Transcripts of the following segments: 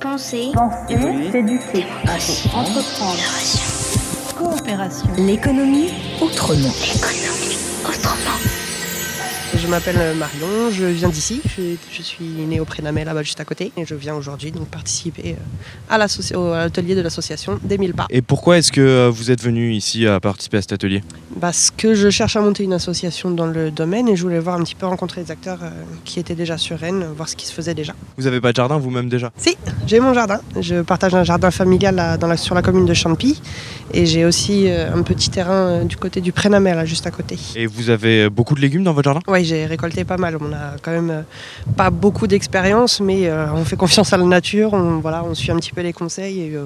Penser, Penser, s'éduquer, entreprendre, coopération. L'économie autrement. autrement. Je m'appelle Marion, je viens d'ici, je, je suis née au Prénamé là-bas juste à côté et je viens aujourd'hui donc participer euh, à l'atelier de l'association des 1000 pas. Et pourquoi est-ce que euh, vous êtes venu ici à participer à cet atelier? Parce que je cherche à monter une association dans le domaine et je voulais voir un petit peu rencontrer les acteurs euh, qui étaient déjà sur Rennes, voir ce qui se faisait déjà. Vous avez pas de jardin vous-même déjà? Si, j'ai mon jardin. Je partage un jardin familial là, dans la- sur la commune de Champy et j'ai aussi euh, un petit terrain euh, du côté du Prénamé là juste à côté. Et vous avez beaucoup de légumes dans votre jardin? Oui, j'ai récolté pas mal. On a quand même pas beaucoup d'expérience, mais euh, on fait confiance à la nature. On, voilà, on suit un petit peu les conseils et euh,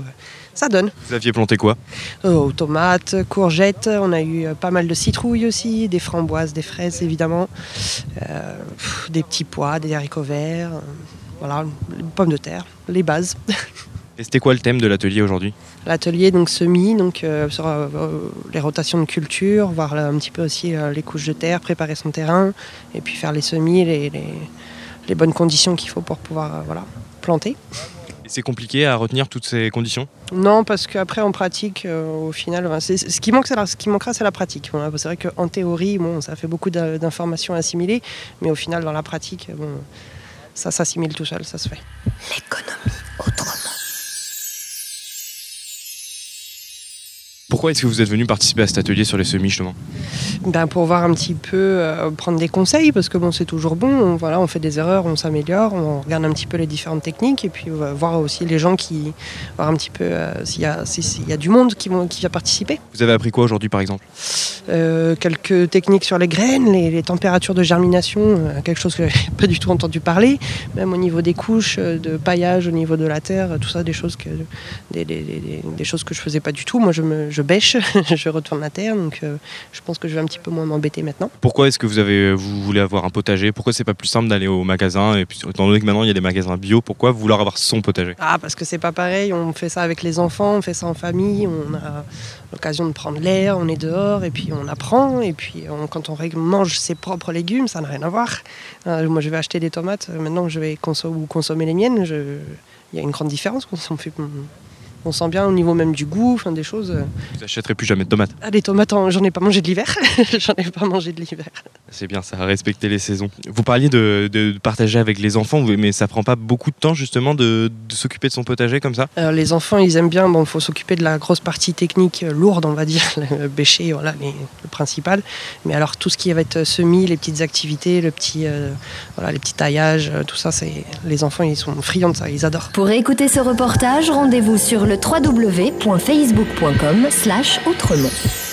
ça donne. Vous aviez planté quoi? Euh, tomates, courgettes, on a eu pas mal de citrouilles aussi, des framboises, des fraises évidemment, euh, des petits pois, des haricots verts, euh, voilà, les pommes de terre, les bases. Et c'était quoi le thème de l'atelier aujourd'hui? L'atelier donc semis, donc euh, sur euh, les rotations de culture, voir là, un petit peu aussi euh, les couches de terre, préparer son terrain, et puis faire les semis, les, les, les bonnes conditions qu'il faut pour pouvoir voilà, planter. C'est compliqué à retenir toutes ces conditions Non, parce qu'après en pratique, euh, au final, ben, c'est- ce qui manque, c'est la- ce qui manquera, c'est la pratique. Voilà, c'est vrai qu'en théorie, bon, ça fait beaucoup d'in- d'informations à assimiler, mais au final, dans la pratique, bon, ça s'assimile tout seul, ça se fait. L'économie Pourquoi est-ce que vous êtes venu participer à cet atelier sur les semis justement Ben, pour voir un petit peu, euh, prendre des conseils, parce que bon, c'est toujours bon. On, voilà, on fait des erreurs, on s'améliore, on regarde un petit peu les différentes techniques, et puis on va voir aussi les gens qui, voir un petit peu euh, s'il y, a- si- y a du monde qui, vont, qui va participer. Vous avez appris quoi aujourd'hui par exemple? Euh, quelques techniques sur les graines, les, les températures de germination, euh, quelque chose que j'ai pas du tout entendu parler, même au niveau des couches, euh, de paillage, au niveau de la terre, tout ça, des choses que, des, des- des- des choses que je faisais pas du tout. Moi, je, me, je bêche, je retourne la terre, donc euh, je pense que je vais un petit peu moins m'embêter maintenant. Pourquoi est-ce que vous, avez, vous voulez avoir un potager? Pourquoi c'est pas plus simple d'aller au magasin? Et puis étant donné que maintenant il y a des magasins bio, pourquoi vouloir avoir son potager? Ah, parce que c'est pas pareil, on fait ça avec les enfants, on fait ça en famille, on a l'occasion de prendre l'air, on est dehors et puis on apprend. Et puis quand on mange ses propres légumes, ça n'a rien à voir. Euh, moi je vais acheter des tomates, maintenant je vais consommer les miennes, il y a une grande différence. Fait- on sent bien au niveau même du goût, enfin des choses. euh. Vous achèterez plus jamais de tomates Ah, les tomates, en- j'en ai pas mangé de l'hiver, j'en ai pas mangé de l'hiver. C'est bien ça, respecter les saisons. Vous parliez de, de partager avec les enfants, mais ça prend pas beaucoup de temps justement de, de s'occuper de son potager comme ça? Euh, les enfants, ils aiment bien. Bon, il faut s'occuper de la grosse partie technique euh, lourde, on va dire, le bêcher, voilà, les- le principal. Mais alors tout ce qui va être semis, les petites activités, le petit, euh, voilà, les petits taillages, euh, tout ça, c'est les enfants, ils sont friands de ça, ils adorent. Pour écouter ce reportage, rendez-vous sur le www.facebook.com slash autrement.